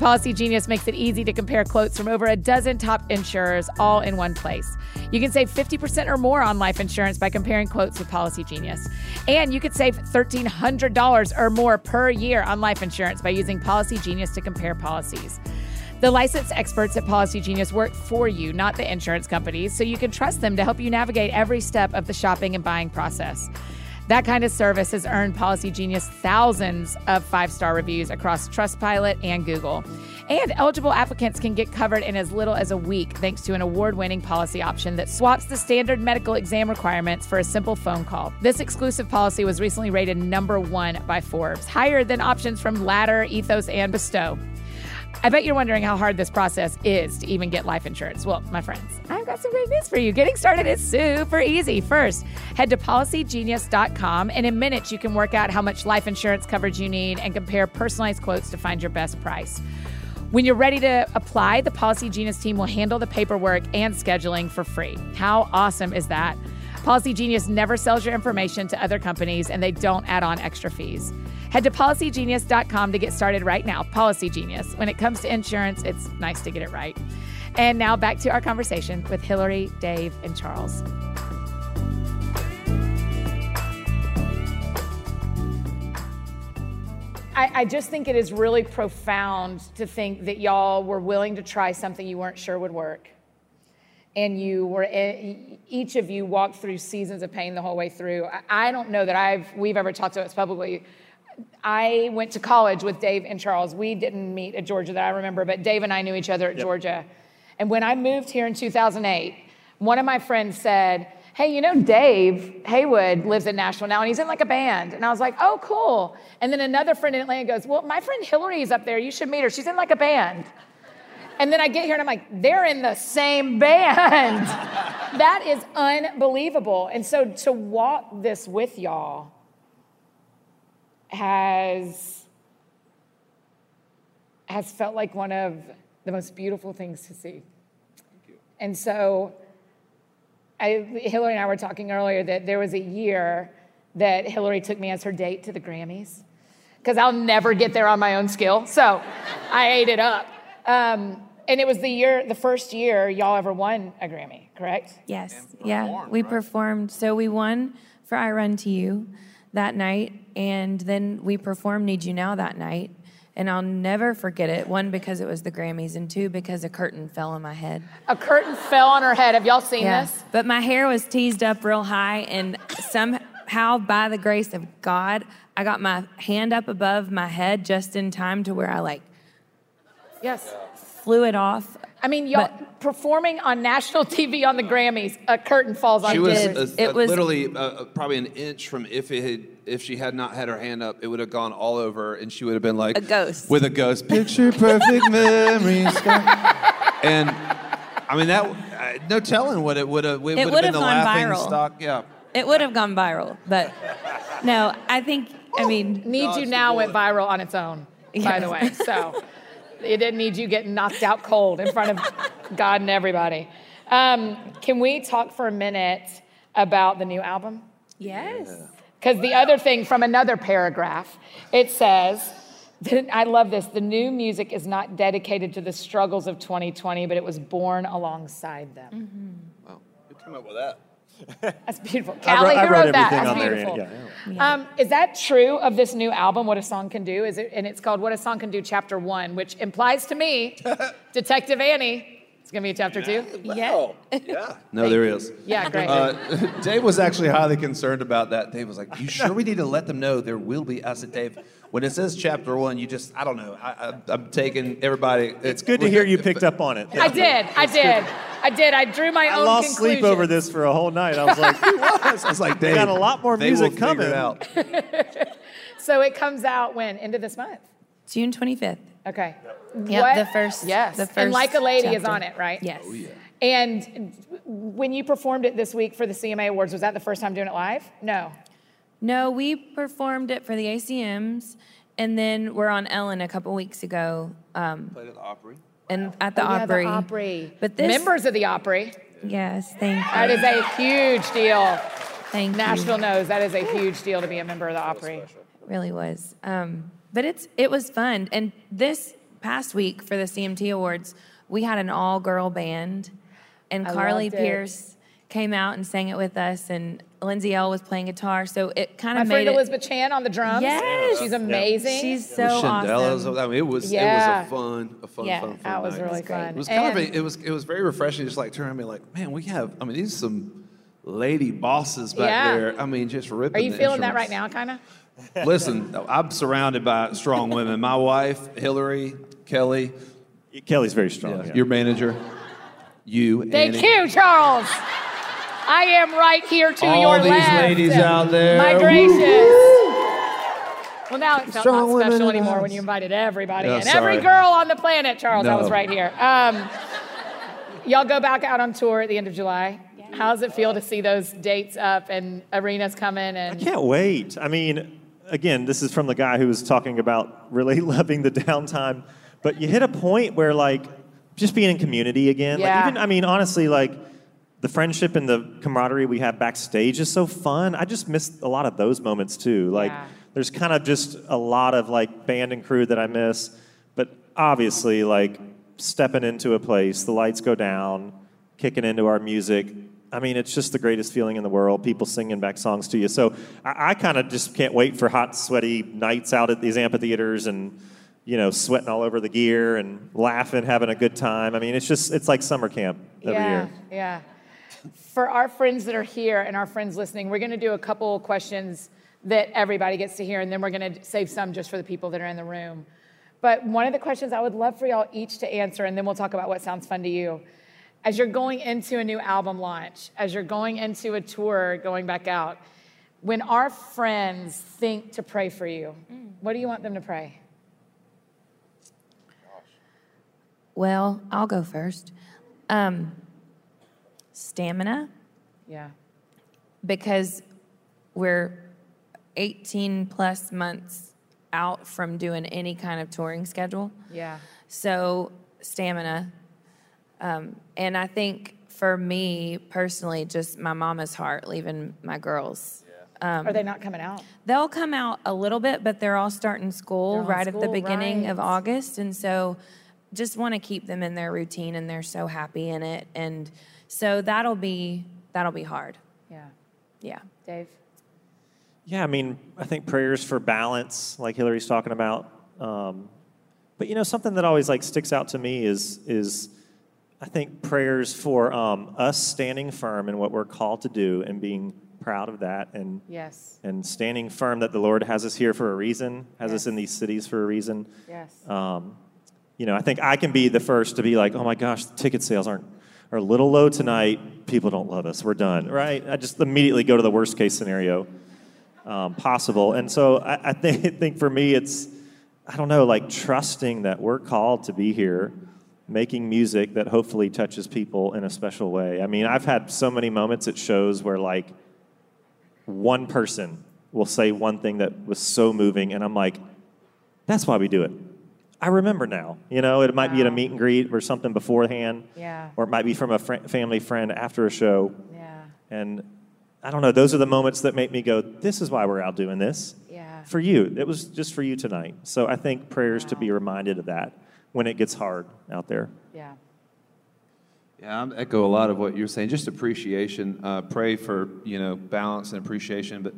Policy Genius makes it easy to compare quotes from over a dozen top insurers all in one place. You can save 50% or more on life insurance by comparing quotes with Policy Genius. And you could save $1,300 or more per year on life insurance by using Policy Genius to compare policies. The licensed experts at Policy Genius work for you, not the insurance companies, so you can trust them to help you navigate every step of the shopping and buying process. That kind of service has earned Policy Genius thousands of five star reviews across Trustpilot and Google. And eligible applicants can get covered in as little as a week thanks to an award winning policy option that swaps the standard medical exam requirements for a simple phone call. This exclusive policy was recently rated number one by Forbes, higher than options from Ladder, Ethos, and Bestow. I bet you're wondering how hard this process is to even get life insurance. Well, my friends, I've got some great news for you. Getting started is super easy. First, head to policygenius.com, and in minutes, you can work out how much life insurance coverage you need and compare personalized quotes to find your best price. When you're ready to apply, the Policy Genius team will handle the paperwork and scheduling for free. How awesome is that? Policy Genius never sells your information to other companies and they don't add on extra fees. Head to policygenius.com to get started right now. Policy Genius. When it comes to insurance, it's nice to get it right. And now back to our conversation with Hillary, Dave, and Charles. I, I just think it is really profound to think that y'all were willing to try something you weren't sure would work. And you were, each of you walked through seasons of pain the whole way through. I, don't know that I've, we've ever talked to us publicly. I went to college with Dave and Charles. We didn't meet at Georgia that I remember, but Dave and I knew each other at Georgia. And when I moved here in 2008, one of my friends said, Hey, you know, Dave Haywood lives in Nashville now and he's in like a band. And I was like, Oh, cool. And then another friend in Atlanta goes, Well, my friend Hillary's up there. You should meet her. She's in like a band. And then I get here and I'm like, they're in the same band. that is unbelievable. And so to walk this with y'all has has felt like one of the most beautiful things to see. And so I, Hillary and I were talking earlier that there was a year that Hillary took me as her date to the Grammys because I'll never get there on my own skill. So I ate it up. Um, and it was the year, the first year y'all ever won a Grammy, correct? Yes. And Yeah. We right? performed. So we won for I Run to You that night. And then we performed Need You Now that night. And I'll never forget it. One, because it was the Grammys, and two, because a curtain fell on my head. A curtain fell on her head. Have y'all seen this? But my hair was teased up real high, and somehow, by the grace of God, I got my hand up above my head just in time to where I like Yes. flew it off. I mean, y'all But- performing on national TV on the Grammys, a curtain falls on She you. was, did. uh, It was- literally uh, uh, probably an inch from if it had if she had not had her hand up, it would have gone all over, and she would have been like A ghost. with a ghost. Picture perfect memories. and I mean that. Uh, no telling what it would have. It, would have would been have the gone laughing viral. stock. Yeah. It would have gone viral, but no, I think, I mean, Need You Now went viral on its own, by the way. So it didn't need you getting knocked out cold in front of God and everybody. Um, can we talk for a minute about the new album? Yes. Because the other thing from another paragraph, it says, I love this. The new music is not dedicated to the struggles of 2020, but it was born alongside them. Wow, who came up with that? That's beautiful. I wrote, who wrote wrote that? That's on there. beautiful. Yeah, yeah. Um, is that true of this new album, What a Song Can Do? Is it, and it's called What a Song Can Do, Chapter One, which implies to me, Detective Annie, it's gonna be a chapter two. Wow. Yeah. No, there is. Yeah, great. Uh, Dave was actually highly concerned about that. Dave was like, "You sure we need to let them know there will be?" I said, "Dave, when it says chapter one, you just I don't know. I, I, I'm taking everybody. It's good to hear you picked up on it. I did, I did, I did. I drew my own. I own lost sleep over this for a whole night. I was like, I was like, Dave, got a lot more music will figure it coming. out. So it comes out when? End of this month. June 25th. Okay. Yep, What- the first- Yes. the first and like a lady is on it, right? Yes. Oh, and when you performed it this week for the CMA Awards, was that the first time doing it live? No. No, we performed it for the ACMs, and then we're on Ellen a couple weeks ago, um, Played at the Opry. and at the Oh, yeah, Opry. the Opry. But this, Members of the Opry. yes, thank you. That is a huge deal. thank Nashville you. knows that is a huge deal to be a member of the Opry. really was. Um, but it's it was fun. And this past week for the CMT Awards, we had an all girl band, and I Carly loved it. Pearce came out and sang it with us, and Lindsay Ell was playing guitar. So it kind My of friend made it. Elizabeth Chan on the drums. Yes. She's amazing. She's so was Shindell. It was- awesome. I mean, it was Yeah. it was a fun, a fun, Yeah, fun, fun. that was night. really It was great. fun. It was kind of a, it was it was very refreshing. Just like turn and be like, man, we have. I mean, these are some lady bosses back Yeah. there. I mean, just ripping. Are you the feeling that right now, kind of? Listen, I'm surrounded by strong women. My wife, Hillary, Kelly, Kelly's very strong. yeah, yeah. your manager, you, Thank Annie. you, Charles. I am right here to All your these left. ladies out there. My Woo! gracious. Well, now it felt Strong not special anymore house. when you invited everybody Yeah, in. Every girl on the planet, Charles. I was right here. Um, y'all go back out on tour at the end of July. How does it feel to see those dates up and arenas coming? And I can't wait. I mean, again, this is from the guy who was talking about really loving the downtime. But you hit a point where, like, just being in community again. Yeah. Like, even, I mean, honestly, like, the friendship and the camaraderie we have backstage is so fun. I just miss a lot of those moments too. Like, Yeah. there's kind of just a lot of like band and crew that I miss. But obviously, like, stepping into a place, the lights go down, kicking into our music. I mean, it's just the greatest feeling in the world. People singing back songs to you. So I, I kind of just can't wait for hot, sweaty nights out at these amphitheaters and you know sweating all over the gear and laughing, having a good time. I mean, it's just it's like summer camp every yeah, year. yeah. For our friends that are here and our friends listening, we're going to do a couple questions that everybody gets to hear, and then we're going to save some just for the people that are in the room. But one of the questions I would love for y'all each to answer, and then we'll talk about what sounds fun to you. As you're going into a new album launch, as you're going into a tour, going back out, when our friends think to pray for you, what do you want them to pray? Well, I'll go first. Um, stamina, Yeah. because we're 18 plus months out from doing any kind of touring schedule. Yeah. So, stamina. Um, and I think for me personally, just my mama's heart leaving my girls. are they not coming out? They'll come out a little bit, but they're all starting school They're all right at the school, beginning of. August. And so just want to keep them in their routine and they're so happy in it. And so that'll be that'll be hard. Yeah. Yeah. Dave? Yeah, I mean, I think prayers for balance, like Hillary's talking about. Um, but you know, something that always like sticks out to me is is I think prayers for um, us standing firm in what we're called to do and being proud of that and Yes. and standing firm that the Lord has us here for a reason, has us in these cities for a reason. Yes. Um, you know, I think I can be the first to be like, oh my gosh, the ticket sales aren't are a little low tonight. People don't love us. We're done, right? I just immediately go to the worst case scenario um, possible. And so I, I think, think for me, it's I don't know, like trusting that we're called to be here, making music that hopefully touches people in a special way. I mean, I've had so many moments at shows where like one person will say one thing that was so moving, and I'm like, that's why we do it. I remember now. You know, it might be at a meet and greet or something beforehand. Yeah. Or it might be from a fr- family friend after a show. Yeah. And I don't know, those are the moments that make me go, this is why we're out doing this. Yeah. For you. It was just for you tonight. So I think prayers to be reminded of that when it gets hard out there. Yeah. Yeah, I echo a lot of what you're saying. Just appreciation. Uh, pray for you know balance and appreciation. But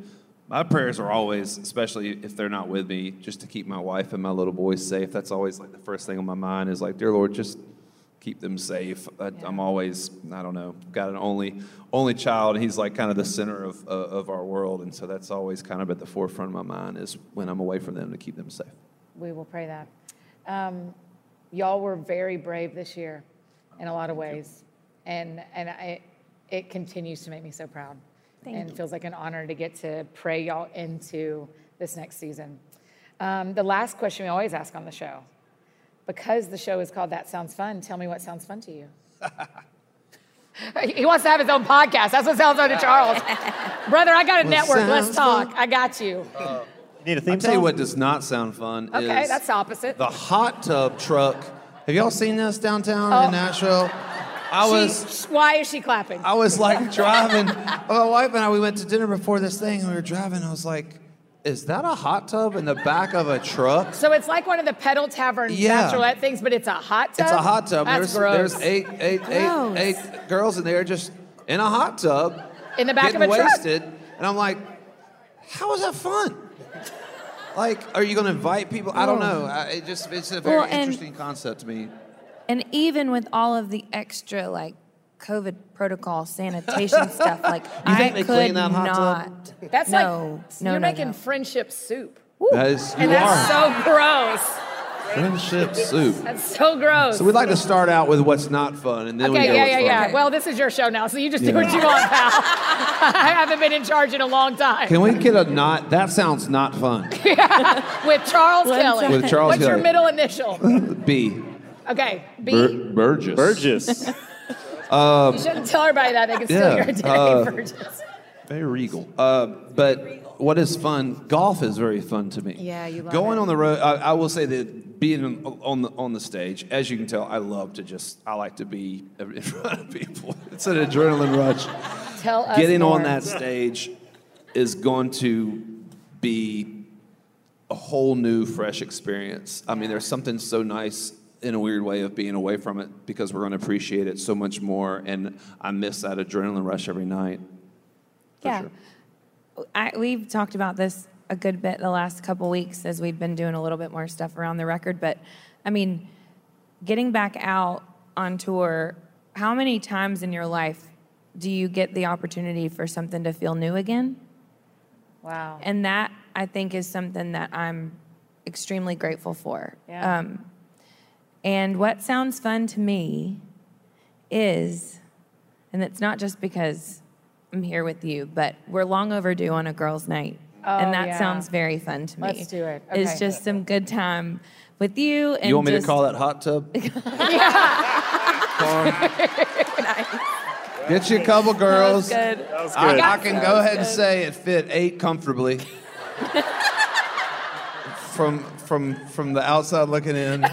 my prayers are always, especially if they're not with me, just to keep my wife and my little boys safe. That's always like the first thing on my mind is like, dear Lord, just keep them safe. I, I'm always, I don't know, got an only only child, and he's like kind of the center of uh, of our world, and so that's always kind of at the forefront of my mind is when I'm away from them to keep them safe. We will pray that. Um, y'all were very brave this year in a lot of ways. And, and I, it continues to make me so proud. Thank and you. feels like an honor to get to pray y'all into this next season. Um, the last question we always ask on the show, because the show is called That Sounds Fun, tell me what sounds fun to you. he wants to have his own podcast. That's what sounds fun to Charles. Brother, I got a What network. Let's talk. fun? I got you. You need a theme I'll tell you what does not sound fun. Okay, is that's the opposite. The hot tub truck. Have y'all seen this downtown Oh. in Nashville? I was She- why is she clapping? I was like driving. My wife and I we went to dinner before this thing, and we were driving. I was like, "Is that a hot tub in the back of a truck?" So it's like one of the pedal tavern Yeah. bachelorette things, but it's a hot tub. It's a hot tub. That's there's gross. there's eight, eight, eight, Gross. eight girls in there just in a hot tub, in the back getting of a truck. wasted, and I'm like, "How is that fun?" Like, are you going to invite people? I don't know. I, it just it's a very Well, interesting concept to me. And even with all of the extra like COVID protocol sanitation stuff, like You think I they could clean that hot not. tub? That's no, like no, you're no, making no. friendship soup. That is, you and that's are so gross. friendship soup. That's so gross. So we'd like to start out with what's not fun, and then we okay, go yeah, what's yeah, fun. yeah. Well, this is your show now, so you just do what you want, pal. I haven't been in charge in a long time. Can we get a not? That sounds not fun. yeah, With Charles One Kelley. With Charles What's your middle initial? B. Okay, B. Bur- Burgess. Burgess. you shouldn't tell everybody that. They can steal yeah, your identity, uh, Burgess. Very regal. Uh, but what is fun? Golf is very fun to me. Yeah, you love Going it. on the road. I, I will say that being on- on the on the stage, as you can tell, I love to just. I like to be in front of people. It's an adrenaline rush. Tell us Getting more. on that stage is going to be a whole new, fresh experience. I mean, there's something so nice in a weird way of being away from it because we're going to appreciate it so much more. And I miss that adrenaline rush every night. Yeah. sure. I, we've talked about this a good bit the last couple weeks as we've been doing a little bit more stuff around the record. But I mean, getting back out on tour, how many times in your life do you get the opportunity for something to feel new again? Wow. And that I think is something that I'm extremely grateful for. Yeah. Um, and what sounds fun to me is, and it's not just because I'm here with you, but we're long overdue on a girls' night. Oh, and that yeah. sounds very fun to me. Let's do it. It's just some good time with you. And You want me just, to call that hot tub? Get you a couple girls. Good. That was I, good. I can go ahead and say it fit eight comfortably. from from from the outside looking in,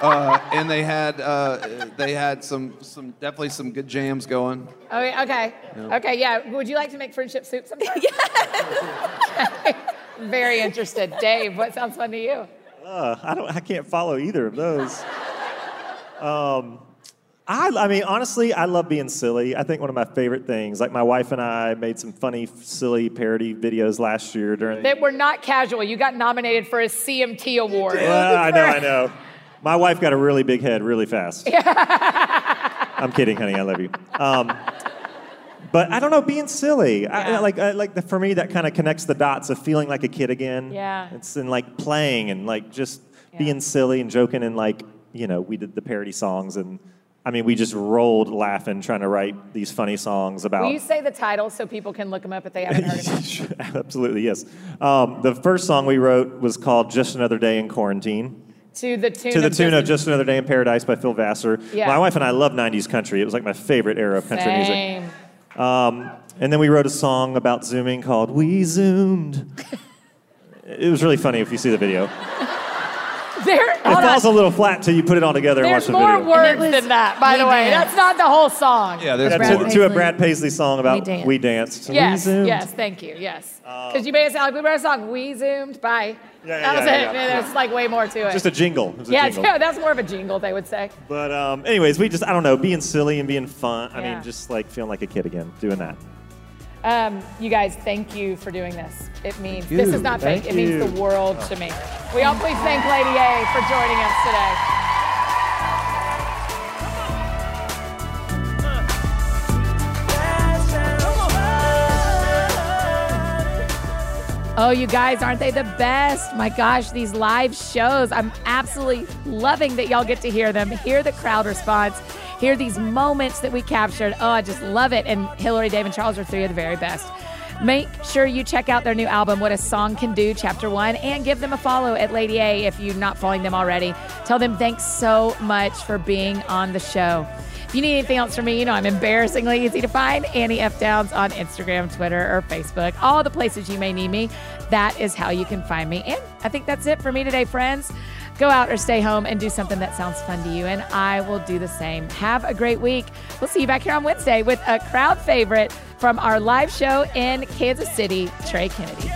uh, and they had uh, they had some some definitely some good jams going. Oh, yeah, okay. Okay, yeah. Would you like to make friendship soup sometime? yeah. Very interested. Dave, what sounds fun to you? Uh, I don't. I can't follow either of those. Um, I, I mean, honestly, I love being silly. I think one of my favorite things, like my wife and I made some funny, silly parody videos last year during. That were not casual. You got nominated for a CMT award. Well, I know, I know. My wife got a really big head really fast. I'm kidding, honey. I love you. Um, but I don't know, being silly. I, Yeah. like, I, like the, for me, that kind of connects the dots of feeling like a kid again. Yeah. It's in like playing and like just Yeah. being silly and joking and like you know we did the parody songs and I mean we just rolled laughing trying to write these funny songs about. Will you say the title so people can look them up if they haven't heard them? Absolutely, yes. Um, the first song we wrote was called "Just Another Day in Quarantine." To the tune to the of tune just of Just Another Day in Paradise by Phil Vassar. Yeah. My wife and I love 90s country. It was like my favorite era of country music. Um, and then we wrote a song about zooming called We Zoomed. it was really funny if you see the video. There, It falls on. a little flat till you put it all together There's and watch the video. words And it was than that, by the way. Danced. That's not the whole song. Yeah, there's Yeah, to, to a Brad Paisley song about We Danced. We Danced. Yes, We zoomed. yes, thank you, yes. Because you made it sound like we wrote a song, We Zoomed, bye. Yeah, yeah, that was yeah, it. yeah, yeah. There's like way more to it. Just a jingle. It was a yeah, jingle. yeah, that's more of a jingle, they would say. But um, anyways, we just I don't know, being silly and being fun. I Yeah. mean, just like feeling like a kid again, doing that. Um, you guys, thank you for doing this. It means you. this is not fake. Thank It means the world to me. We all please thank Lady A for joining us today. Oh, you guys, aren't they the best? My gosh, these live shows. I'm absolutely loving that y'all get to hear them, hear the crowd response, hear these moments that we captured. Oh, I just love it. And Hillary, Dave, and Charles are three of the very best. Make sure you check out their new album, What a Song Can Do, Chapter One, and give them a follow at Lady A if you're not following them already. Tell them thanks so much for being on the show. If you need anything else from me, you know I'm embarrassingly easy to find. Annie F. Downs on Instagram, Twitter, or Facebook. All the places you may need me. That is how you can find me. And I think that's it for me today, friends go out or stay home and do something that sounds fun to you. And I will do the same. Have a great week. We'll see you back here on Wednesday with a crowd favorite from our live show in Kansas City, Trey Kennedy.